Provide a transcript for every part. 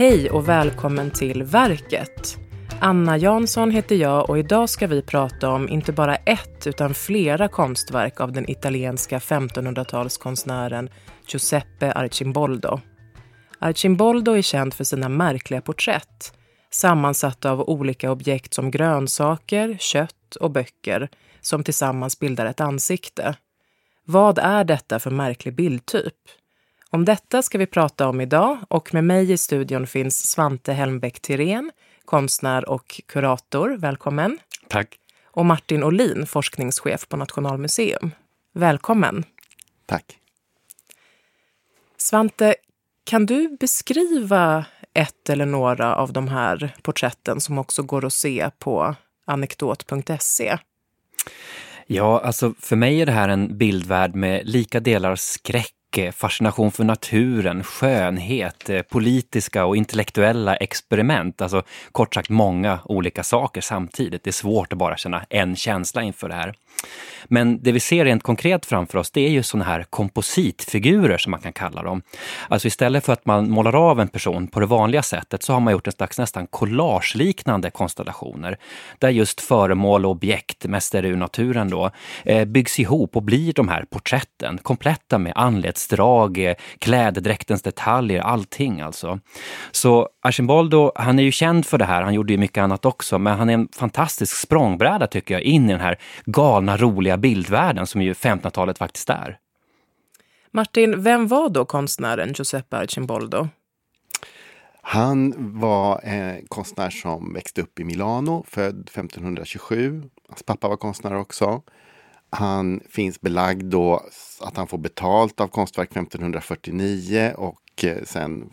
Hej och välkommen till Verket. Anna Jansson heter jag och idag ska vi prata om inte bara ett utan flera konstverk av den italienska 1500-talskonstnären Giuseppe Arcimboldo. Arcimboldo är känd för sina märkliga porträtt sammansatta av olika objekt som grönsaker, kött och böcker som tillsammans bildar ett ansikte. Vad är detta för märklig bildtyp? Om detta ska vi prata om idag och med mig i studion finns Svante Helmbäck Tirén, konstnär och kurator. Välkommen. Tack. Och Martin Olin, forskningschef på Nationalmuseum. Välkommen. Tack. Svante, kan du beskriva ett eller några av de här porträtten som också går att se på anekdot.se? Ja, alltså för mig är det här en bildvärld med lika delar skräck Eh, fascination för naturen, skönhet, eh, politiska och intellektuella experiment. Alltså kort sagt många olika saker samtidigt. Det är svårt att bara känna en känsla inför det här. Men det vi ser rent konkret framför oss, det är ju sådana här kompositfigurer som man kan kalla dem. Alltså istället för att man målar av en person på det vanliga sättet så har man gjort en slags nästan collageliknande konstellationer. Där just föremål och objekt, mest är det ur naturen då, eh, byggs ihop och blir de här porträtten. Kompletta med anletsdrag, eh, klädedräktens detaljer, allting alltså. Så Archimboldo, han är ju känd för det här, han gjorde ju mycket annat också, men han är en fantastisk språngbräda tycker jag in i den här galna roliga bildvärlden som ju 1500-talet faktiskt är. Martin, vem var då konstnären Giuseppe Arcimboldo? Han var en konstnär som växte upp i Milano, född 1527. Hans pappa var konstnär också. Han finns belagd då att han får betalt av Konstverk 1549 och eh, sen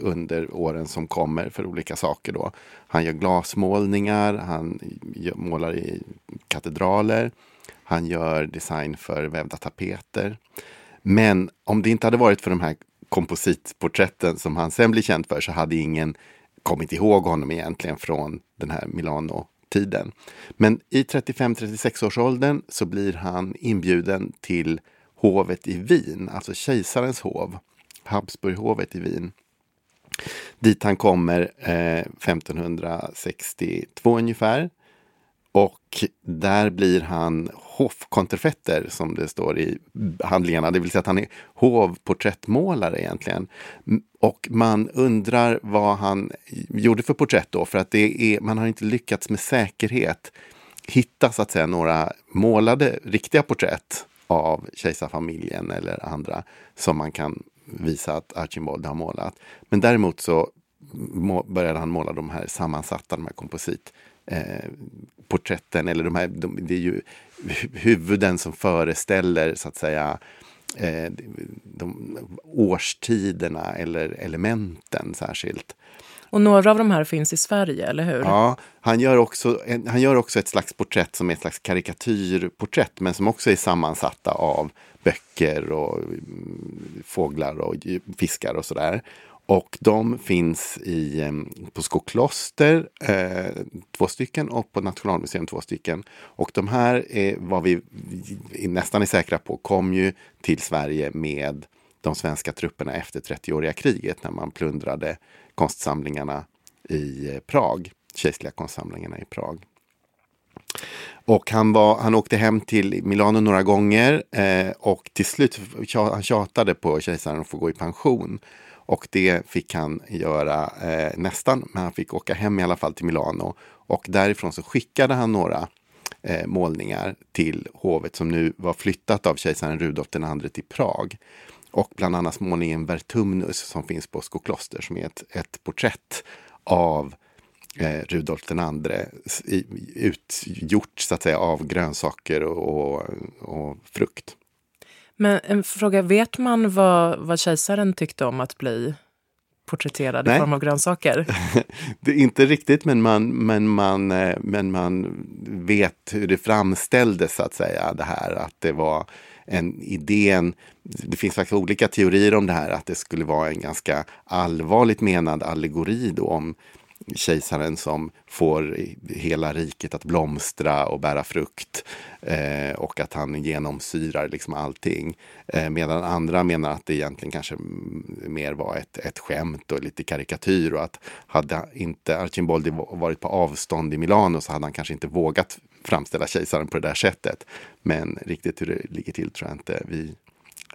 under åren som kommer för olika saker då. Han gör glasmålningar, han målar i katedraler, han gör design för vävda tapeter. Men om det inte hade varit för de här kompositporträtten som han sen blir känd för så hade ingen kommit ihåg honom egentligen från den här Milano tiden. Men i 35-36 års åldern så blir han inbjuden till hovet i Wien, alltså kejsarens hov, Habsburghovet i Wien. Dit han kommer eh, 1562 ungefär. Och där blir han hofkonterfetter som det står i handlingarna, det vill säga att han är hovporträttmålare egentligen. Och man undrar vad han gjorde för porträtt då, för att det är, man har inte lyckats med säkerhet hitta så att säga några målade riktiga porträtt av kejsarfamiljen eller andra som man kan visa att Archibald har målat. Men däremot så började han måla de här sammansatta, de här kompositporträtten. eh, eller de här, de, det är ju huvuden som föreställer så att säga eh, de, årstiderna eller elementen särskilt. Och några av de här finns i Sverige, eller hur? Ja, han gör också, han gör också ett slags porträtt som är ett slags karikatyrporträtt, men som också är sammansatta av böcker och mm, fåglar och fiskar och sådär. Och de finns i, eh, på Skokloster, eh, två stycken, och på Nationalmuseum två stycken. Och de här är vad vi nästan är säkra på kom ju till Sverige med de svenska trupperna efter 30-åriga kriget när man plundrade konstsamlingarna i eh, Prag, kejserliga konstsamlingarna i Prag. Och han, var, han åkte hem till Milano några gånger eh, och till slut han tjatade på kejsaren att få gå i pension. Och det fick han göra eh, nästan, men han fick åka hem i alla fall till Milano. Och därifrån så skickade han några eh, målningar till hovet som nu var flyttat av kejsaren Rudolf II till Prag. Och bland annat målningen Vertumnus som finns på Skokloster som är ett, ett porträtt av eh, Rudolf II utgjort så att säga av grönsaker och, och, och frukt. Men en fråga, vet man vad, vad kejsaren tyckte om att bli porträtterad Nej. i form av grönsaker? det är inte riktigt, men man, men, man, eh, men man vet hur det framställdes, så att säga, det här att det var en idén, det finns faktiskt olika teorier om det här, att det skulle vara en ganska allvarligt menad allegori om kejsaren som får hela riket att blomstra och bära frukt. Eh, och att han genomsyrar liksom allting. Eh, medan andra menar att det egentligen kanske mer var ett, ett skämt och lite karikatyr. Och att hade inte Arcimboldi varit på avstånd i Milano så hade han kanske inte vågat framställa kejsaren på det där sättet. Men riktigt hur det ligger till tror jag inte vi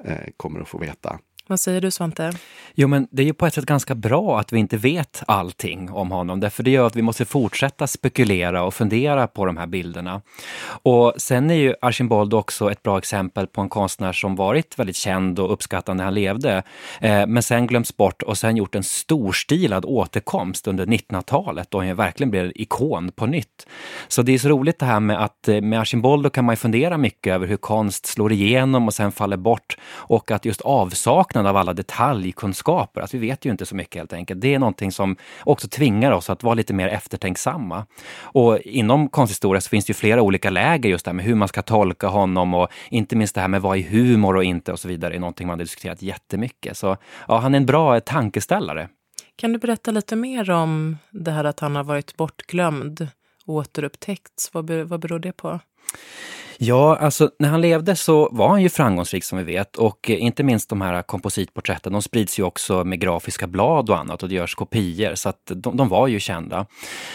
eh, kommer att få veta. Vad säger du Svante? Jo men det är ju på ett sätt ganska bra att vi inte vet allting om honom, därför det gör att vi måste fortsätta spekulera och fundera på de här bilderna. Och sen är ju Archimboldo också ett bra exempel på en konstnär som varit väldigt känd och uppskattad när han levde, eh, men sen glömts bort och sen gjort en storstilad återkomst under 1900-talet då han verkligen blev ikon på nytt. Så det är så roligt det här med att eh, med Archimboldo kan man ju fundera mycket över hur konst slår igenom och sen faller bort och att just avsaknad avsaknad av alla detaljkunskaper. Alltså vi vet ju inte så mycket helt enkelt. Det är någonting som också tvingar oss att vara lite mer eftertänksamma. Och inom konsthistoria så finns det ju flera olika läger just där med hur man ska tolka honom och inte minst det här med vad är humor och inte och så vidare är någonting man har diskuterat jättemycket. Så ja, han är en bra tankeställare. Kan du berätta lite mer om det här att han har varit bortglömd återupptäckts? Vad, vad beror det på? Ja, alltså när han levde så var han ju framgångsrik som vi vet och eh, inte minst de här kompositporträtten, de sprids ju också med grafiska blad och annat och det görs kopior så att de, de var ju kända.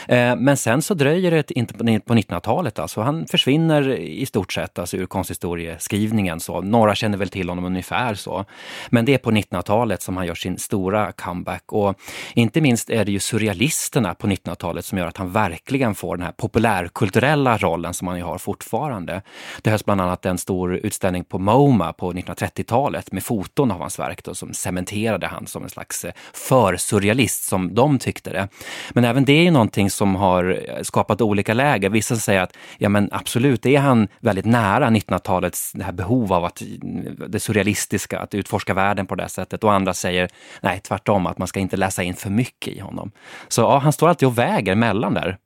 Eh, men sen så dröjer det inte på 1900-talet alltså. Han försvinner i stort sett alltså ur konsthistorieskrivningen så. Några känner väl till honom ungefär så. Men det är på 1900-talet som han gör sin stora comeback och inte minst är det ju surrealisterna på 1900-talet som gör att han verkligen får den här populärkulturella rollen som han ju har fortfarande. Det hölls bland annat en stor utställning på MoMA på 1930-talet med foton av hans verk då, som cementerade han som en slags eh, försurrealist som de tyckte det. Men även det är ju någonting som har eh, skapat olika läger. Vissa säger att ja men absolut, är han väldigt nära 1900-talets det här behov av att, mm, det surrealistiska, att utforska världen på det sättet. Och andra säger nej, tvärtom, att man ska inte läsa in för mycket i honom. Så ja, han står alltid och väger mellan där.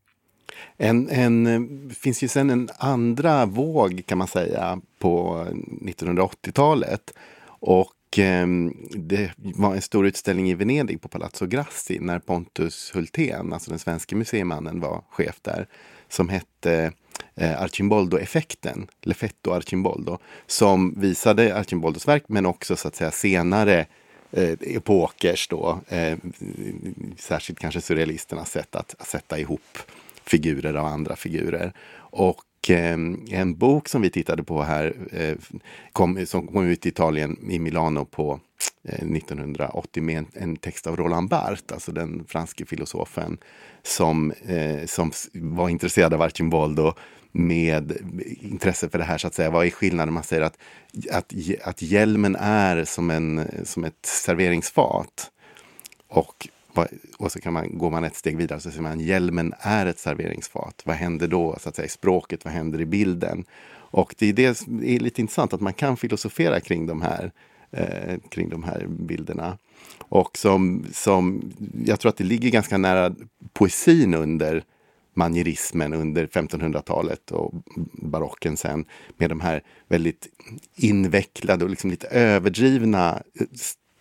En, en, eh, finns ju sen en andra våg kan man säga på 1980-talet. Och eh, det var en stor utställning i Venedig på Palazzo Grassi när Pontus Hultén, alltså den svenska museimannen, var chef där. Som hette eh, Archimboldo-effekten, Lefetto Archimboldo. Som visade Archimboldos verk men också så att säga senare eh, epokers då, eh, särskilt kanske surrealisternas sätt att, att sätta ihop figurer av andra figurer. Och eh, en bok som vi tittade på här, eh, kom, som kom ut i Italien, i Milano på eh, 1980 med en, en, text av Roland Barthes, alltså den franske filosofen som, eh, som var intresserad av Archimboldo med intresse för det här, så att säga. Vad är skillnaden? Man säger att, att, att hjälmen är som, en, som ett serveringsfat. Och och så kan man, går man ett steg vidare och så säger man hjälmen är ett serveringsfat. Vad händer då så att säga, i språket? Vad händer i bilden? Och det är det är lite intressant, att man kan filosofera kring de här, eh, kring de här bilderna. Och som, som, jag tror att det ligger ganska nära poesin under manierismen under 1500-talet och barocken sen med de här väldigt invecklade och liksom lite överdrivna eh,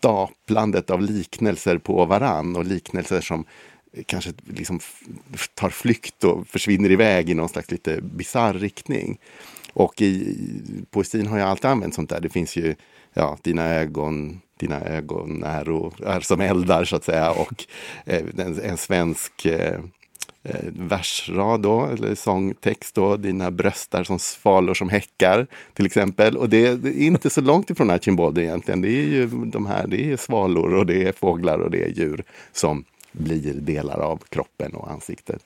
staplandet av liknelser på varann och liknelser som kanske liksom tar flykt och försvinner iväg i någon slags lite bisarr riktning. Och i poesin har jag alltid använt sånt där. Det finns ju ja, dina ögon, dina ögon är, och, är som eldar så att säga och eh, en, en, svensk eh, eh, versrad då, eller sångtext då, dina bröstar som svalor som häckar till exempel. Och det, det är inte så långt ifrån Archimboldi egentligen. Det är ju de här, det är svalor och det är fåglar och det är djur som blir delar av kroppen och ansiktet.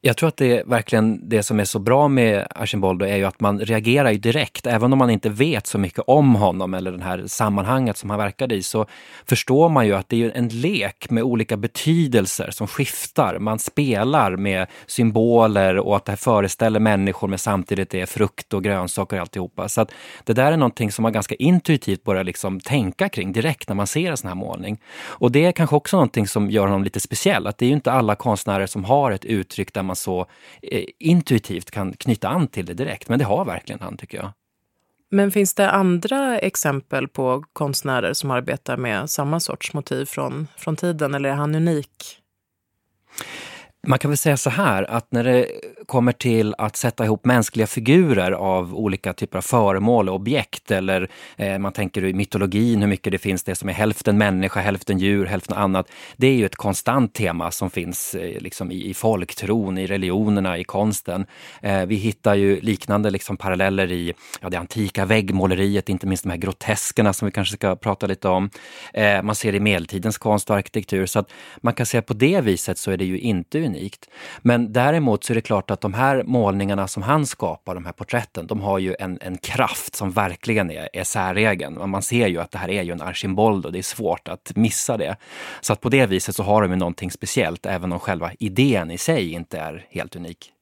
Jag tror att det är verkligen det som är så bra med Archimboldo är ju att man reagerar ju direkt. Även om man inte vet så mycket om honom eller det här sammanhanget som han verkade i så förstår man ju att det är en lek med olika betydelser som skiftar. Man spelar med symboler och att det här föreställer människor men samtidigt är frukt och grönsaker och alltihopa. Så att det där är någonting som man ganska intuitivt börjar liksom tänka kring direkt när man ser en sån här målning. Och det är kanske också någonting som gör honom lite speciell. Att det är ju inte alla konstnärer som har ett uttryck där man så eh, intuitivt kan knyta an till det direkt. Men det har verkligen han, tycker jag. Men finns det andra exempel på konstnärer som arbetar med samma sorts motiv från, från tiden, eller är han unik? Man kan väl säga så här att när det kommer till att sätta ihop mänskliga figurer av olika typer av föremål och objekt eller eh, man tänker i mytologin hur mycket det finns det som är hälften människa, hälften djur, hälften annat. Det är ju ett konstant tema som finns eh, liksom i, i folktron, i religionerna, i konsten. Eh, vi hittar ju liknande liksom paralleller i ja, det antika väggmåleriet, inte minst de här groteskerna som vi kanske ska prata lite om. Eh, man ser det i medeltidens konst och arkitektur så att man kan säga på det viset så är det ju inte unikt. Men däremot så är det klart att de här målningarna som han skapar, de här porträtten, de har ju en, en kraft som verkligen är, är säregen. Man ser ju att det här är ju en Archimbold och det är svårt att missa det. Så att på det viset så har de ju någonting speciellt, även om själva idén i sig inte är helt unik.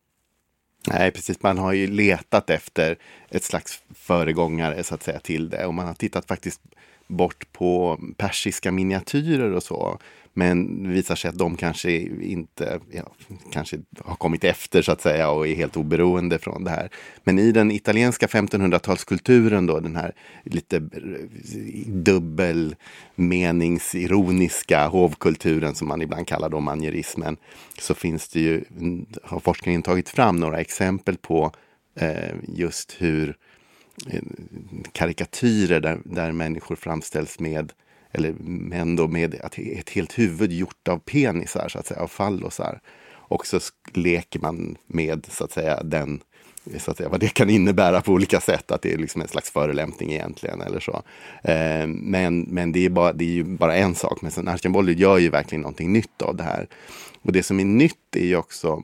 Nej, precis. Man har ju letat efter ett slags föregångare så att säga till det och man har tittat faktiskt bort på persiska miniatyrer och så. Men det visar sig att de kanske inte ja, kanske har kommit efter så att säga och är helt oberoende från det här. Men i den italienska 1500-talskulturen då, den här lite dubbelmeningsironiska hovkulturen som man ibland kallar då manierismen, så finns det ju, har forskningen tagit fram några exempel på eh, just hur eh, karikatyrer där, där människor framställs med eller män då med ett helt huvud gjort av penisar, så att säga, av fallosar. Och så leker man med så att säga den så att säga, vad det kan innebära på olika sätt, att det är liksom en slags förolämpning egentligen. eller så. Eh, men men det, är bara, det är ju bara en sak. Men sen Archambault gör ju verkligen någonting nytt av det här. Och det som är nytt är ju också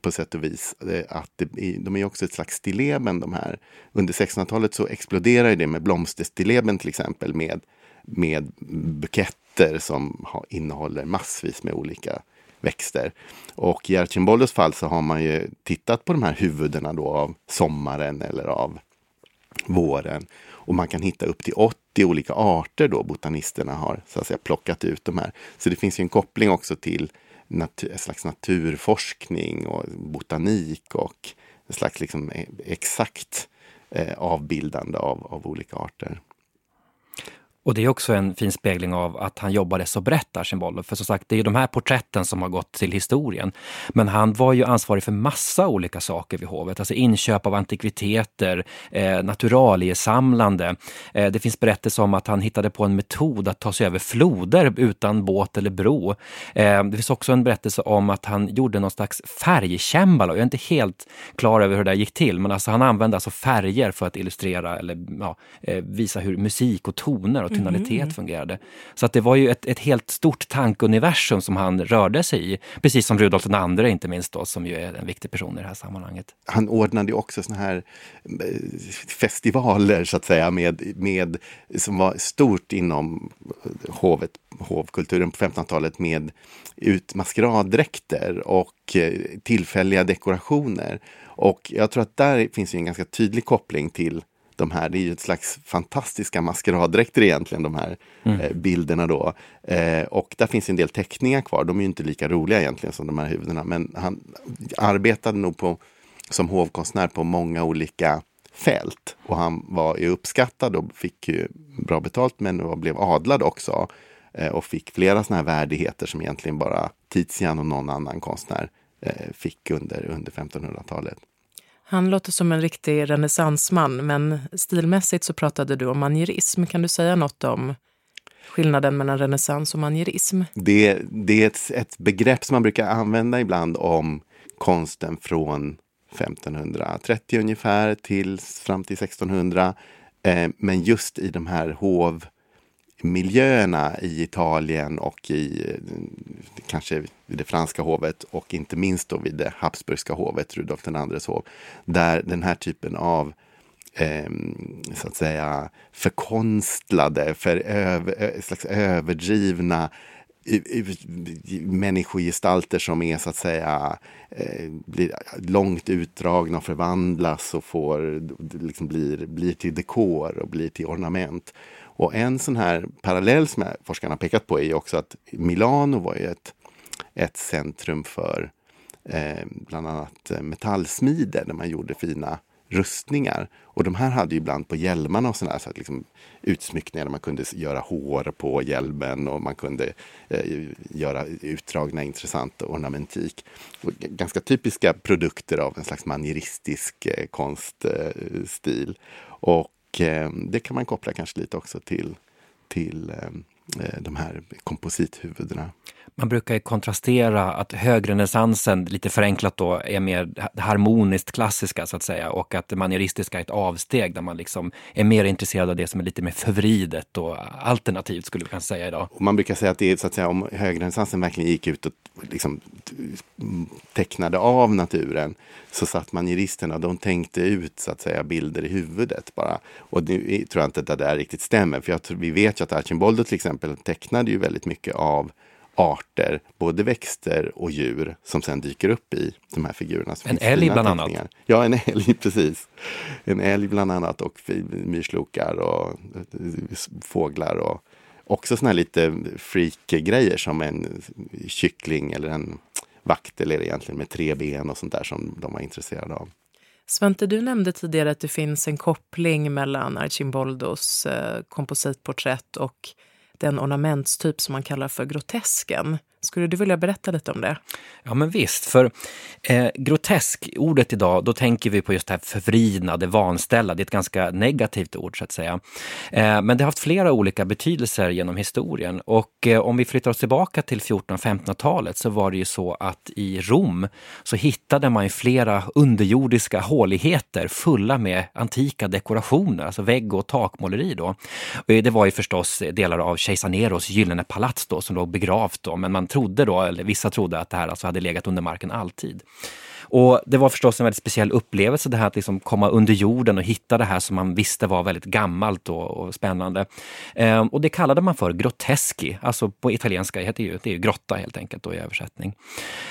på sätt och vis eh, att det, de är också ett slags stilleben de här. Under 1600-talet så exploderar det med blomsterstilleben till exempel med med buketter som innehåller massvis med olika växter. Och i Archimboldos fall så har man ju tittat på de här huvudena då av sommaren eller av våren. Och man kan hitta upp till 80 olika arter då botanisterna har så att säga, plockat ut de här. Så det finns ju en koppling också till natur, en slags naturforskning och botanik och en slags liksom e-, exakt eh, avbildande av, av olika arter. Och det är också en fin spegling av att han jobbade så brett där, För som sagt, det är de här porträtten som har gått till historien. Men han var ju ansvarig för massa olika saker vid hovet. Alltså inköp av antikviteter, eh, naturaliesamlande. Eh, det finns berättelser om att han hittade på en metod att ta sig över floder utan båt eller bro. Eh, det finns också en berättelse om att han gjorde någon slags färgkämbala. Jag är inte helt klar över hur det gick till, men alltså han använde alltså färger för att illustrera eller ja, eh, visa hur musik och toner och tonalitet mm. fungerade. Så att det var ju ett, ett helt stort tankeuniversum som han rörde sig i. Precis som Rudolf II inte minst då, som ju är en viktig person i det här sammanhanget. Han ordnade också såna här eh, festivaler så att säga med, med, som var stort inom hovet, hovkulturen på 1500-talet med ut maskeraddräkter och eh, tillfälliga dekorationer. Och jag tror att där finns en ganska tydlig koppling till de här, det är ju ett slags fantastiska maskeraddräkter egentligen, de här mm. eh, bilderna då. Eh, och där finns en del teckningar kvar, de är inte lika roliga egentligen som de här huvudena, men han arbetade nog på, som hovkonstnär på många olika fält. Och han var ju uppskattad och fick ju bra betalt, men blev adlad också. Eh, och fick flera sådana här värdigheter som egentligen bara Tizian och någon annan konstnär eh, fick under, under 1500-talet. Han låter som en riktig renässansman, men stilmässigt så pratade du om manierism. Kan du säga något om skillnaden mellan renässans och manierism? Det, det är ett, ett, begrepp som man brukar använda ibland om konsten från 1530 ungefär till fram till 1600. Eh, men just i de här hov miljöerna i Italien och i eh, kanske vid det franska hovet och inte minst då vid det Habsburgska hovet, Rudolf IIs hov, där den här typen av eh, så att säga förkonstlade, för över, slags överdrivna människogestalter som är så att säga eh, blir långt utdragna och förvandlas och får, liksom blir, blir till dekor och blir till ornament. Och en sån här parallell som forskarna pekat på är ju också att Milano var ju ett, ett centrum för eh, bland annat eh, metallsmider där man gjorde fina rustningar. Och de här hade ju ibland på hjälmarna och sådär, så att liksom utsmyckningar där man kunde göra hår på hjälmen och man kunde eh, göra utdragna intressanta ornamentik. Och ganska typiska produkter av en slags manieristisk eh, konststil. och Eh, det kan man koppla kanske lite också till, till eh, de här komposithuvudena. Man brukar kontrastera att högrenässansen, lite förenklat då, är mer harmoniskt klassiska så att säga och att det manieristiska är ett avsteg där man liksom är mer intresserad av det som är lite mer förvridet och alternativt skulle vi kunna säga idag. Och man brukar säga att det är så att säga om högrenässansen verkligen gick ut och liksom tecknade av naturen så satt manieristerna, de tänkte ut så att säga bilder i huvudet bara. Och nu tror jag inte att det där riktigt stämmer, för jag tror, vi vet ju att Archimboldo till exempel tecknade ju väldigt mycket av arter, både växter och djur, som sen dyker upp i de här figurerna. En älg bland annat? Ja, en älg, precis. En älg bland annat och myrslokar och fåglar och också såna här lite freak-grejer som en kyckling eller en vaktel är egentligen med tre ben och sånt där som de var intresserade av. Svante, du nämnde tidigare att det finns en koppling mellan Archimboldos eh, kompositporträtt och den ornamentstyp som man kallar för grotesken. Skulle du vilja berätta lite om det? Ja, men visst. För eh, grotesk, ordet idag, då tänker vi på just det här förvridna, det vanställda. Det är ett ganska negativt ord så att säga. Eh, men det har haft flera olika betydelser genom historien. Och eh, om vi flyttar oss tillbaka till 1400-1500-talet så var det ju så att i Rom så hittade man ju flera underjordiska håligheter fulla med antika dekorationer, alltså vägg och takmåleri då. Eh, det var ju förstås delar av kejsar Neros gyllene palats då som låg begravt då, men man trodde då, eller vissa trodde att det här alltså hade legat under marken alltid. Och det var förstås en väldigt speciell upplevelse det här att liksom komma under jorden och hitta det här som man visste var väldigt gammalt och, och spännande. Ehm, och det kallade man för groteschi. alltså på italienska heter det ju, det är ju grotta helt enkelt då i översättning.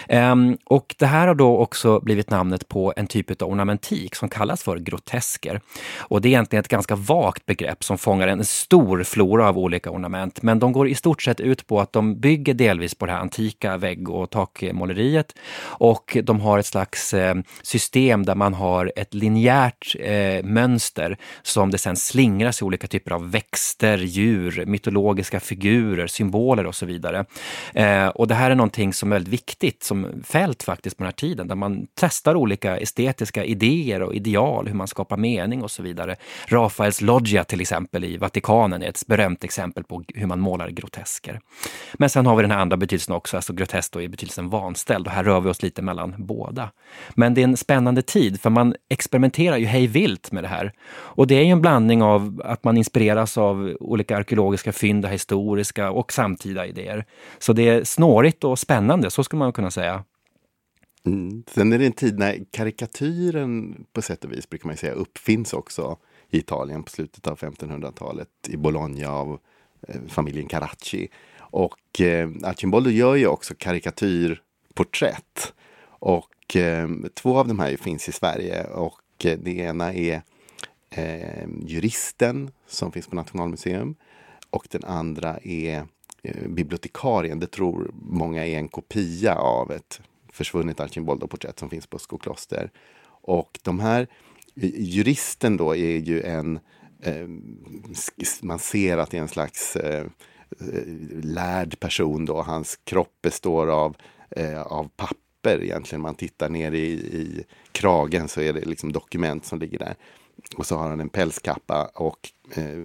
Ehm, och det här har då också blivit namnet på en typ av ornamentik som kallas för grotesker. Och det är egentligen ett ganska vagt begrepp som fångar en stor flora av olika ornament, men de går i stort sett ut på att de bygger delvis på det här antika vägg och takmåleriet och de har ett slags slags eh, system där man har ett linjärt eh, mönster som det sen slingras i olika typer av växter, djur, mytologiska figurer, symboler och så vidare. Eh, och det här är någonting som är väldigt viktigt som fält faktiskt på den här tiden, där man testar olika estetiska idéer och ideal, hur man skapar mening och så vidare. Rafaels loggia till exempel i Vatikanen är ett berömt exempel på hur man målar grotesker. Men sen har vi den här andra betydelsen också, alltså grotesk i betydelsen vanställd och här rör vi oss lite mellan båda. Men det är en spännande tid för man experimenterar ju hej vilt med det här. Och det är ju en blandning av att man inspireras av olika arkeologiska fynd, historiska och samtida idéer. Så det är snårigt och spännande, så skulle man kunna säga. Mm. Sen är det en tid när karikatyren på sätt och vis brukar man säga uppfinns också i Italien på slutet av 1500-talet i Bologna av eh, familjen Caracci. Och eh, Archimboldo gör ju också karikatyrporträtt. Och eh, två av de här finns i Sverige och eh, det ena är eh, Juristen som finns på Nationalmuseum och den andra är eh, Bibliotekarien. Det tror många är en kopia av ett försvunnet Archimboldo-porträtt som finns på Skokloster. Och de här, eh, juristen då är ju en, eh, man ser att det är en slags eh, eh, lärd person då. Hans kropp består av, eh, av papper papper egentligen. Man tittar ner i, i kragen så är det liksom dokument som ligger där. Och så har han en pälskappa och eh,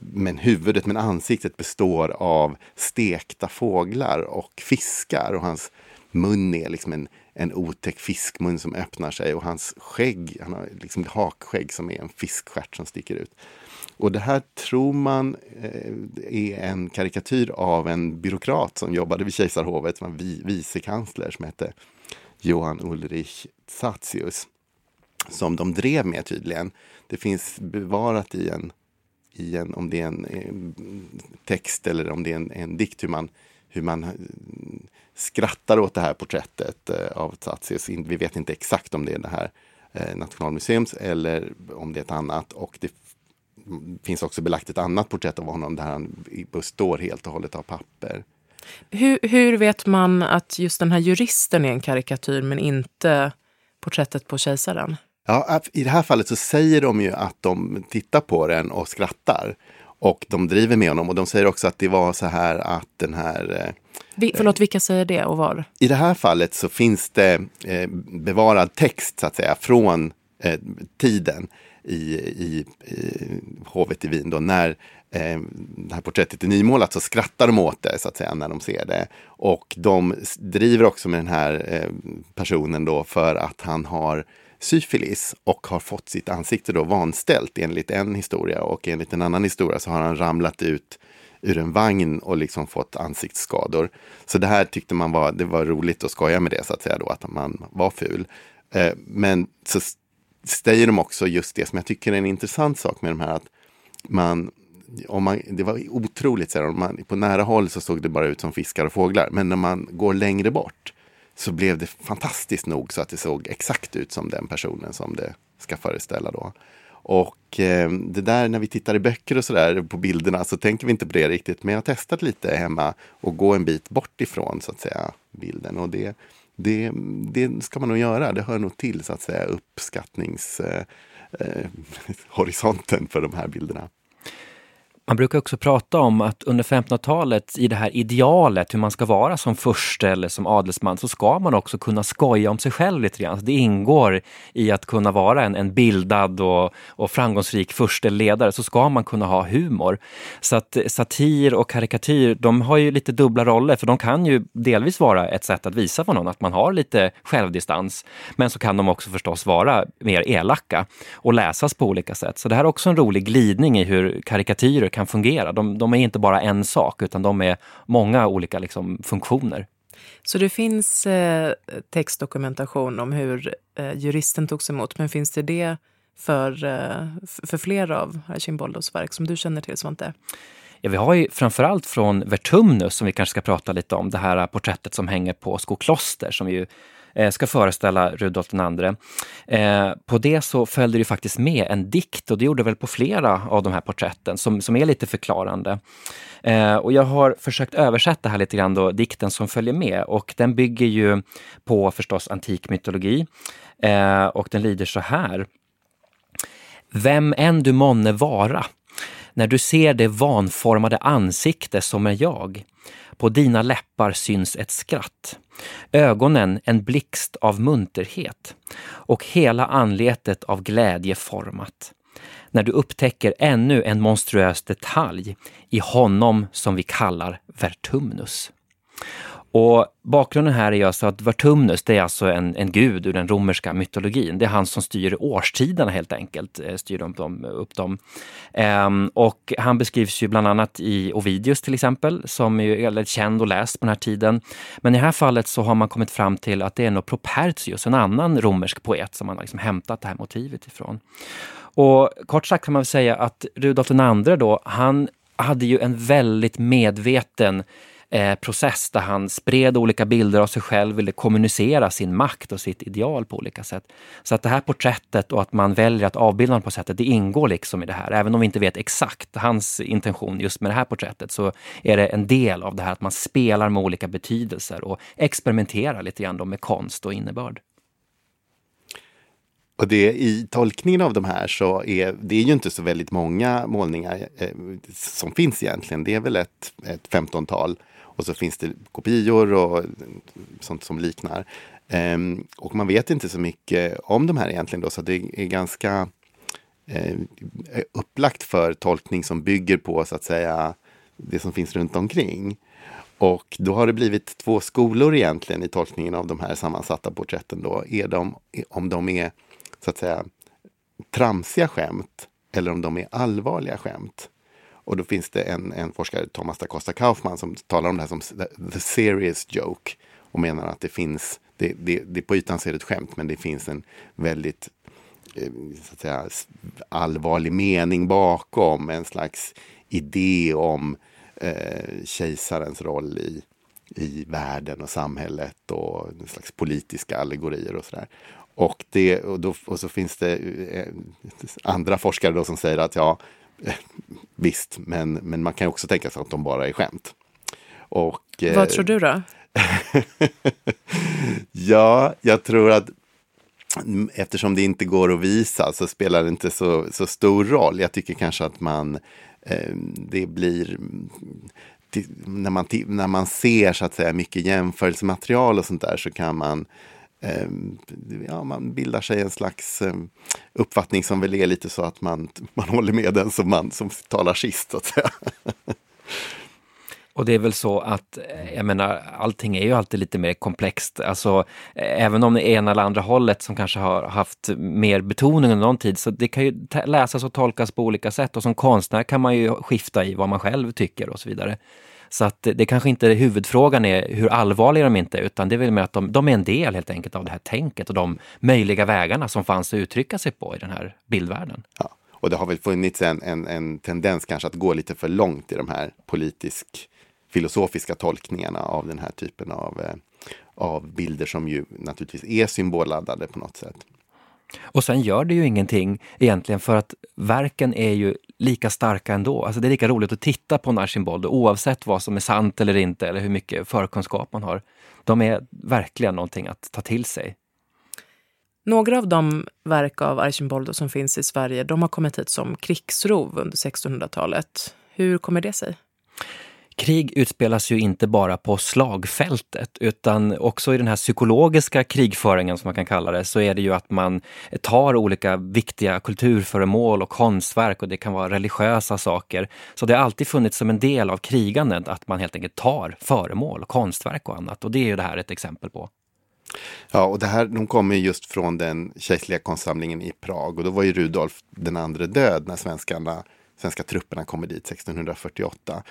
men huvudet, men ansiktet består av stekta fåglar och fiskar. Och hans mun är liksom en, en otäck fiskmun som öppnar sig. Och hans skägg, han har liksom hakskägg som är en fiskstjärt som sticker ut. Och det här tror man eh, är en karikatyr av en byråkrat som jobbade vid kejsarhovet, som var vicekansler, som hette Johan Ulrich Tsatius. Som de drev med tydligen. Det finns bevarat i en, i en om det är en, en text eller om det är en, en dikt, hur man, hur man eh, skrattar åt det här porträttet av Tsatius. Vi vet inte exakt om det är det här Nationalmuseums eller om det är ett annat. Och det finns också belagt ett annat porträtt av honom där han består helt och hållet av papper. Hur, hur vet man att just den här juristen är en karikatyr men inte porträttet på kejsaren? Ja, i det här fallet så säger de ju att de tittar på den och skrattar. Och de driver med honom och de säger också att det var så här att den här... Eh, Vi, förlåt, vilka säger det och var? I det här fallet så finns det eh, bevarad text så att säga från eh, tiden i, i, i hovet i Wien då när eh, det här porträttet är nymålat så skrattar de åt det så att säga när de ser det. Och de driver också med den här eh, personen då för att han har syfilis och har fått sitt ansikte då vanställt enligt en historia och enligt en annan historia så har han ramlat ut ur en vagn och liksom fått ansiktsskador. Så det här tyckte man var, det var roligt att skoja med det så att säga då, att man var ful. Eh, men så säger de också just det som jag tycker är en intressant sak med de här att man om man, det var otroligt, så här, man, på nära håll så såg det bara ut som fiskar och fåglar. Men när man går längre bort så blev det fantastiskt nog så att det såg exakt ut som den personen som det ska föreställa då. Och eh, det där när vi tittar i böcker och sådär på bilderna så tänker vi inte på det riktigt. Men jag har testat lite hemma och gå en bit bort ifrån så att säga bilden. Och det, det, det ska man nog göra. Det hör nog till så att säga uppskattningshorisonten eh, eh, för de här bilderna. Man brukar också prata om att under 1500-talet i det här idealet hur man ska vara som furste eller som adelsman så ska man också kunna skoja om sig själv lite grann. det ingår i att kunna vara en, en bildad och, och framgångsrik furste eller ledare så ska man kunna ha humor. Så att eh, satir och karikatyr, de har ju lite dubbla roller för de kan ju delvis vara ett sätt att visa för någon att man har lite självdistans. Men så kan de också förstås vara mer elaka och läsas på olika sätt. Så det här är också en rolig glidning i hur karikatyrer kan fungera. De, de är inte bara en sak utan de är många olika liksom, funktioner. Så det finns eh, textdokumentation om hur eh, juristen togs emot, men finns det det för, eh, för flera av Archimboldos verk som du känner till, Svante? Ja, vi har ju framförallt från Vertumnus som vi kanske ska prata lite om, det här porträttet som hänger på Skokloster som ju Eh, ska föreställa Rudolf II. Eh, på det så följde det faktiskt med en dikt och det gjorde väl på flera av de här porträtten som, som är lite förklarande. Eh, och jag har försökt översätta här lite grann då, dikten som följer med och den bygger ju på förstås antik mytologi eh, och den lyder så här. Vem än du månne vara, när du ser det vanformade ansikte som är jag, på dina läppar syns ett skratt. Ögonen en blixt av munterhet och hela anletet av glädje format. När du upptäcker ännu en monstruös detalj i honom som vi kallar Vertumnus. Och bakgrunden här är alltså att Vertumnus, det är alltså en, en gud ur den romerska mytologin. Det är han som styr årstiderna helt enkelt, eh, styr upp dem. Upp dem. Ehm, och han beskrivs ju bland annat i Ovidius till exempel, som är väldigt känd och läst på den här tiden. Men i det här fallet så har man kommit fram till att det är nog Propertius, en annan romersk poet, som man har liksom hämtat det här motivet ifrån. Och kort sagt kan man säga att Rudolf II då, han hade ju en väldigt medveten eh, process där han spred olika bilder av sig själv, ville kommunicera sin makt och sitt ideal på olika sätt. Så att det här porträttet och att man väljer att avbilda honom på sättet, det ingår liksom i det här. Även om vi inte vet exakt hans intention just med det här porträttet så är det en del av det här att man spelar med olika betydelser och experimenterar lite grann med konst och innebörd. Och det, i tolkningen av de här så är det är ju inte så väldigt många målningar eh, som finns egentligen. Det är väl ett, ett 15-tal. Och så finns det kopior och sånt som liknar. Um, och man vet inte så mycket om de här egentligen då, så det är ganska eh, upplagt för tolkning som bygger på så att säga det som finns runt omkring. Och då har det blivit två skolor egentligen i tolkningen av de här sammansatta porträtten. Då. Är de, om de är så att säga tramsiga skämt eller om de är allvarliga skämt. Och då finns det en, en forskare, Thomas da Costa Kaufman, som talar om det här som the serious joke och menar att det finns, det, det, det på ytan ser ett skämt, men det finns en väldigt eh, så att säga, allvarlig mening bakom, en slags idé om eh, kejsarens roll i, i världen och samhället och en slags politiska allegorier och sådär. Och, det, och, då, och så finns det eh, andra forskare då som säger att ja, Visst, men, men man kan också tänka sig att de bara är skämt. Och, Vad tror du då? ja, jag tror att eftersom det inte går att visa så spelar det inte så, så stor roll. Jag tycker kanske att man, eh, det blir, när man, när man ser så att säga mycket jämförelsematerial och sånt där så kan man eh, Ehm, ja, man bildar sig en slags ehm, uppfattning som väl är lite så att man, man håller med den som, man, som talar sist. Så att säga. Och det är väl så att, eh, jag menar, allting är ju alltid lite mer komplext. Alltså, eh, även om det ena eller andra hållet som kanske har haft mer betoning under någon tid, så det kan ju läsas och tolkas på olika sätt. Och som konstnär kan man ju skifta i vad man själv tycker och så vidare. Så att det kanske inte är huvudfrågan är hur allvarliga de inte är, utan det är väl mer att de, de, är en del helt enkelt av det här tänket och de möjliga vägarna som fanns att uttrycka sig på i den här bildvärlden. Ja. Och det har väl funnits en, en, en tendens kanske att gå lite för långt i de här politisk filosofiska tolkningarna av den här typen av, eh, av bilder som ju naturligtvis är symbolladdade på något sätt. Och sen gör det ju ingenting egentligen för att verken är ju lika starka ändå. Alltså det är lika roligt att titta på en Bold oavsett vad som är sant eller inte eller hur mycket förkunskap man har. De är verkligen någonting att ta till sig. Några av de verk av Archimboldo som finns i Sverige de har kommit hit som krigsrov under 1600-talet. Hur kommer det sig? Krig utspelas ju inte bara på slagfältet utan också i den här psykologiska krigföringen som man kan kalla det så är det ju att man tar olika viktiga kulturföremål och konstverk och det kan vara religiösa saker. Så det har alltid funnits som en del av krigandet att man helt enkelt tar föremål, konstverk och annat och det är ju det här ett exempel på. Ja, och det här, de kommer just från den kejserliga konstsamlingen i Prag och då var ju Rudolf den andre död när svenskarna, svenska trupperna kommer dit 1648.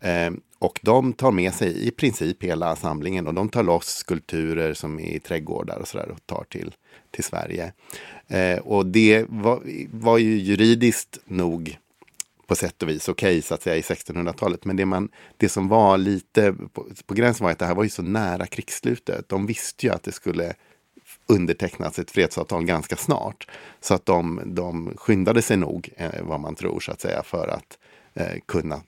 Ehm, och de tar med sig i princip hela samlingen och de tar loss skulpturer som är i trädgårdar och sådär och tar till, till Sverige. Eh, och det var, var ju juridiskt nog på sätt och vis okej okay, så att säga i 1600-talet. Men det, man, det som var lite på, på gränsen var att det här var ju så nära krigsslutet. De visste ju att det skulle undertecknas ett fredsavtal ganska snart. Så att de, de skyndade sig nog, eh, vad man tror, så att säga, för att eh, kunna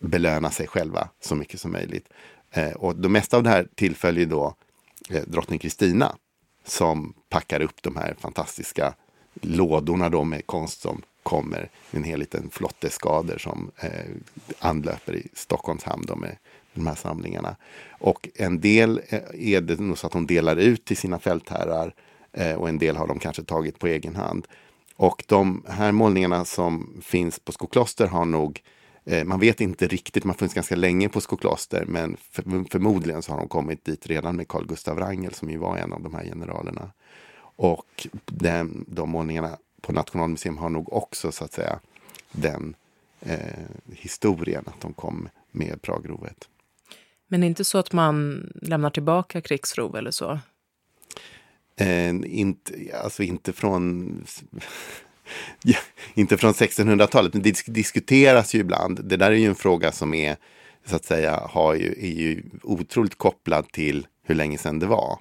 belöna sig själva så mycket som möjligt. Eh, och det mesta av det här tillföljer då eh, drottning Kristina som packar upp de här fantastiska lådorna då med konst som kommer. En hel liten flotteskader som eh, anlöper i Stockholms hamn med de här samlingarna. Och en del eh, är det nog så att hon delar ut till sina fältherrar eh, och en del har de kanske tagit på egen hand. Och de här målningarna som finns på Skokloster har nog Eh, man vet inte riktigt, man har funnits ganska länge på Skokloster, men för, förmodligen så har de kommit dit redan med Carl Gustav Wrangel som ju var en av de här generalerna. Och den, de målningarna på Nationalmuseum har nog också så att säga den eh, historien att de kom med Pragrovet. Men inte så att man lämnar tillbaka krigsrov eller så? Eh, inte, alltså inte från ja, inte från 1600-talet, men det diskuteras ju ibland. Det där är ju en fråga som är, så att säga, har ju, är ju otroligt kopplad till hur länge sedan det var.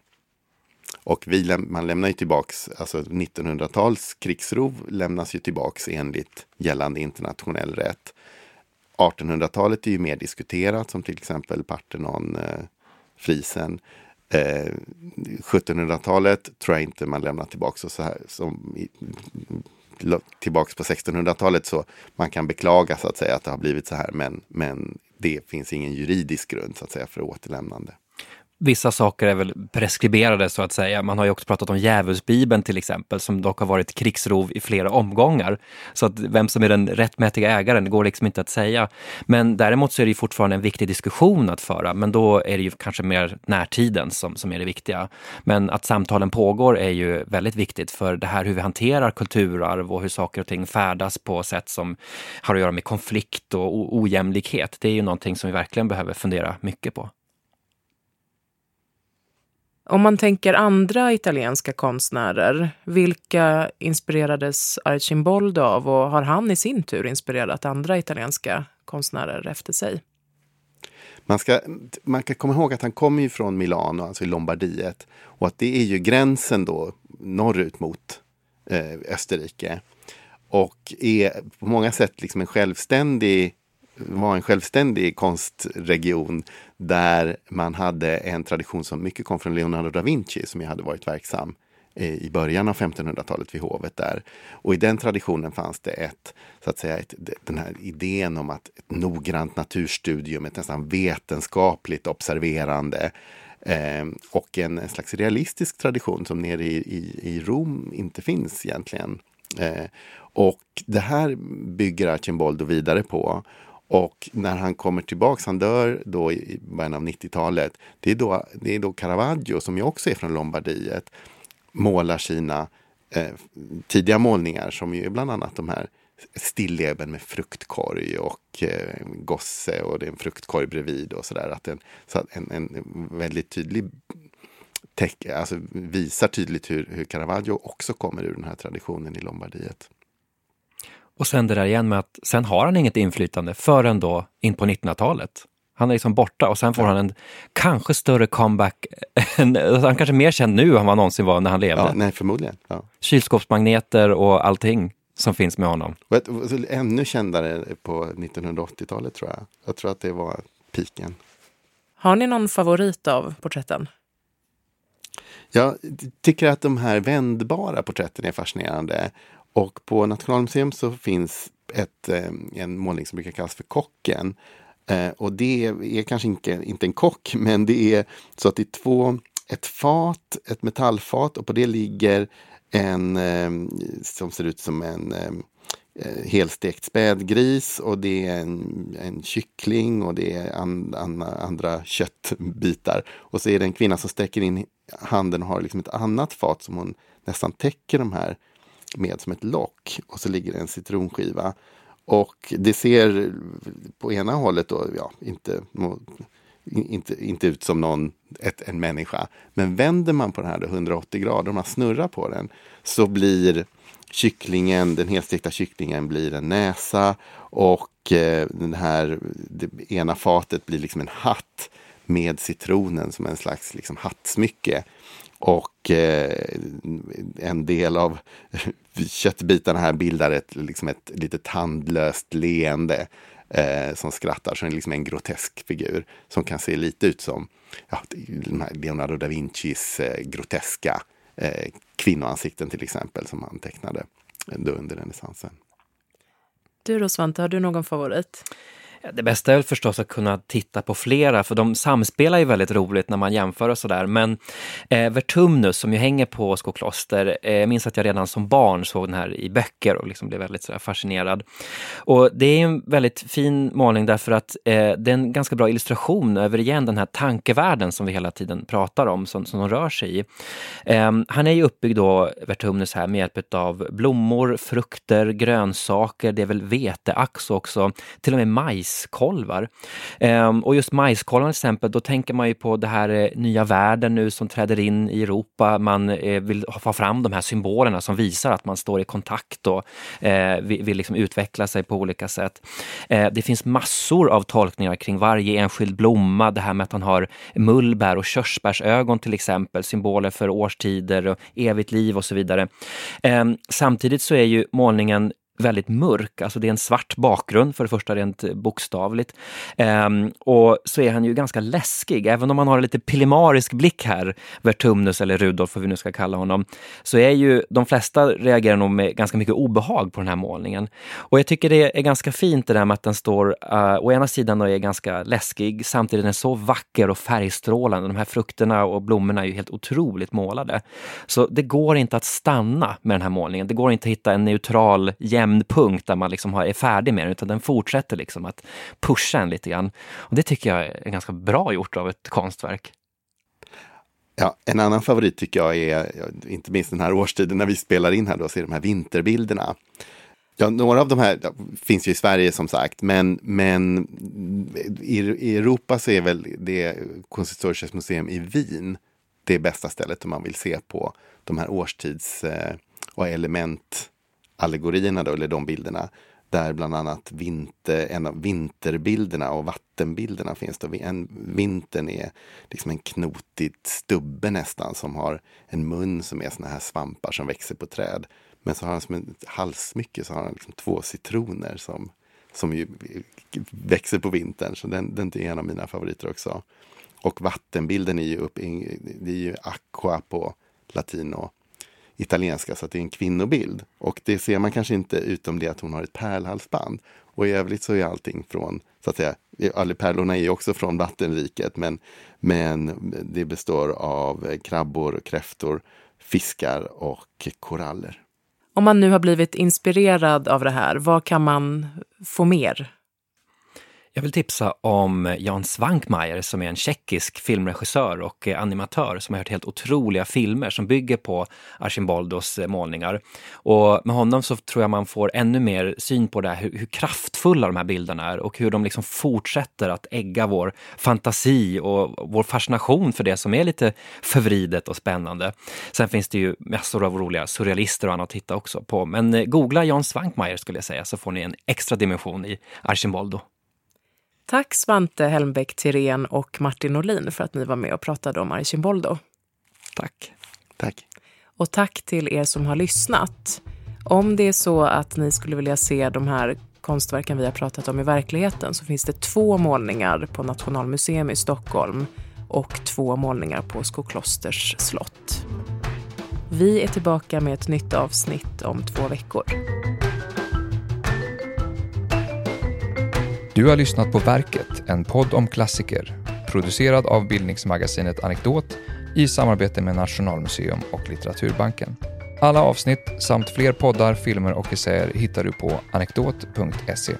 Och vi, man lämnar ju tillbaks, alltså 1900-tals krigsrov lämnas ju tillbaks enligt gällande internationell rätt. 1800-talet är ju mer diskuterat, som till exempel Parthenon, eh, Frisen. Eh, 1700-talet tror jag inte man lämnar tillbaka så här som tillbaks på 1600-talet så man kan beklaga så att säga att det har blivit så här men, men det finns ingen juridisk grund så att säga för återlämnande. Vissa saker är väl preskriberade så att säga. Man har ju också pratat om djävulsbibeln till exempel som dock har varit krigsrov i flera omgångar. Så att vem som är den rättmätiga ägaren går liksom inte att säga. Men däremot så är det fortfarande en viktig diskussion att föra. Men då är det ju kanske mer närtiden som, som är det viktiga. Men att samtalen pågår är ju väldigt viktigt för det här hur vi hanterar kulturarv och hur saker och ting färdas på sätt som har att göra med konflikt och ojämlikhet. Det är ju någonting som vi verkligen behöver fundera mycket på. Om man tänker andra italienska konstnärer, vilka inspirerades Arcimboldo av och har han i sin tur inspirerat andra italienska konstnärer efter sig? Man ska, man kan komma ihåg att han kommer ju från Milano, alltså i Lombardiet. Och att det är ju gränsen då norrut mot eh, Österrike. Och är på många sätt liksom en självständig var en självständig konstregion där man hade en tradition som mycket kom från Leonardo da Vinci som ju hade varit verksam eh, i början av 1500-talet vid hovet där. Och i den traditionen fanns det ett, så att säga, ett, den här idén om att ett noggrant naturstudium, ett nästan vetenskapligt observerande eh, och en, en, slags realistisk tradition som nere i, i, i Rom inte finns egentligen. Eh, och det här bygger Archimboldo vidare på. Och när han kommer tillbaks, han dör då i början av 90-talet, det är då, det är då Caravaggio, som ju också är från Lombardiet, målar sina eh, tidiga målningar som ju är bland annat de här stilleben med fruktkorg och eh, gosse och det är en fruktkorg bredvid och sådär. Att en, så en, en väldigt tydlig teck, alltså visar tydligt hur, hur Caravaggio också kommer ur den här traditionen i Lombardiet. Och sen det där igen med att sen har han inget inflytande förrän då in på 1900-talet. Han är liksom borta och sen får ja. han en kanske större comeback. Än, alltså han kanske är mer känd nu än vad han någonsin var när han levde. Ja, nej, förmodligen. Ja. Kylskåpsmagneter och allting som finns med honom. Och ett, ännu kändare på 1980-talet tror jag. Jag tror att det var piken. Har ni någon favorit av porträtten? Jag tycker att de här vändbara porträtten är fascinerande. Och på Nationalmuseum så finns ett, eh, en målning som brukar kallas för Kocken. Eh, och det är kanske inte, inte en kock, men det är så att det är två, ett fat, ett metallfat och på det ligger en eh, som ser ut som en helstekt spädgris och det är en, en kyckling och det är an, an, andra köttbitar. Och så är det en kvinna som sträcker in handen och har liksom ett annat fat som hon nästan täcker de här med som ett lock. Och så ligger det en citronskiva. Och det ser på ena hållet då, ja, inte, inte, inte ut som någon, ett, en människa. Men vänder man på den här då, 180 grader, om man snurrar på den, så blir kycklingen, den helstekta kycklingen blir en näsa och eh, den här, det ena fatet blir liksom en hatt med citronen som en slags liksom, hattsmycke. Och eh, en del av köttbitarna här bildar ett, liksom ett lite tandlöst leende eh, som skrattar. Så det är liksom en grotesk figur som kan se lite ut som ja, Leonardo da Vincis eh, groteska eh, kvinnoansikten till exempel som han tecknade under renässansen. Du då Svante, har du någon favorit? Det bästa är väl förstås att kunna titta på flera, för de samspelar ju väldigt roligt när man jämför och sådär. Men eh, Vertumnus som ju hänger på Skokloster, eh, jag minns att jag redan som barn såg den här i böcker och liksom blev väldigt sådär fascinerad. Och det är en väldigt fin målning därför att eh, det är en ganska bra illustration över igen den här tankevärlden som vi hela tiden pratar om, som, som de rör sig i. Eh, han är ju uppbyggd då, Vertumnus här, med hjälp av blommor, frukter, grönsaker, det är väl veteax också, till och med majs majskolvar. Ehm, och just majskolvarna till exempel, då tänker man ju på det här eh, nya världen nu som träder in i Europa. Man eh, vill få fram de här symbolerna som visar att man står i kontakt och eh, vill liksom utveckla sig på olika sätt. Eh, det finns massor av tolkningar kring varje enskild blomma. Det här med att han har mullbär och körsbärsögon till exempel, symboler för årstider och evigt liv och så vidare. Ehm, samtidigt så är ju målningen väldigt mörk, alltså det är en svart bakgrund för det första rent bokstavligt. Ehm, och så är han ju ganska läskig, även om man har en lite pillemarisk blick här, Vertumnus eller Rudolf, vad vi nu ska kalla honom, så är ju de flesta reagerar nog med ganska mycket obehag på den här målningen. Och jag tycker det är ganska fint det där med att den står, uh, å ena sidan och är ganska läskig, samtidigt är den så vacker och färgstrålande. De här frukterna och blommorna är ju helt otroligt målade. Så det går inte att stanna med den här målningen. Det går inte att hitta en neutral jämn vändpunkt där man liksom är färdig med den, utan den fortsätter liksom att pusha en lite grann. Och det tycker jag är ganska bra gjort av ett konstverk. Ja, en annan favorit tycker jag är, inte minst den här årstiden när vi spelar in här, då, så är de här vinterbilderna. Ja, några av de här finns ju i Sverige som sagt, men, men i, i Europa så är väl det Kunsthistorisches museum i Wien det bästa stället om man vill se på de här årstids eh, och element allegorierna, då, eller de bilderna, där bland annat vinter, en av vinterbilderna och vattenbilderna finns. Då. En, vintern är liksom en knotig stubbe nästan som har en mun som är såna här svampar som växer på träd. Men så har han som ett halssmycke så har han liksom två citroner som, som ju växer på vintern. Så den, den är en av mina favoriter också. Och vattenbilden är ju, upp, det är ju aqua på latin och italienska så att det är en kvinnobild. Och det ser man kanske inte utom det att hon har ett pärlhalsband. Och i övrigt så är allting från, så att säga, alla pärlorna är också från vattenriket men, men det består av krabbor, kräftor, fiskar och koraller. Om man nu har blivit inspirerad av det här, vad kan man få mer? Jag vill tipsa om Jan Svankmajer som är en tjeckisk filmregissör och animatör som har gjort helt otroliga filmer som bygger på Archimboldos målningar. Och med honom så tror jag man får ännu mer syn på det här, hur, hur kraftfulla de här bilderna är och hur de liksom fortsätter att ägga vår fantasi och vår fascination för det som är lite förvridet och spännande. Sen finns det ju massor av roliga surrealister och annat att titta också på. Men googla Jan Svankmajer skulle jag säga så får ni en extra dimension i Archimboldo. Tack Svante Helmbäck Tirén och Martin Norlin för att ni var med och pratade om Archimboldo. Tack. Tack. Och tack till er som har lyssnat. Om det är så att ni skulle vilja se de här konstverken vi har pratat om i verkligheten så finns det två målningar på Nationalmuseum i Stockholm och två målningar på Skoklosters slott. Vi är tillbaka med ett nytt avsnitt om två veckor. Du har lyssnat på Verket, en podd om klassiker, producerad av bildningsmagasinet Anekdot i samarbete med Nationalmuseum och Litteraturbanken. Alla avsnitt samt fler poddar, filmer och essäer hittar du på anekdot.se.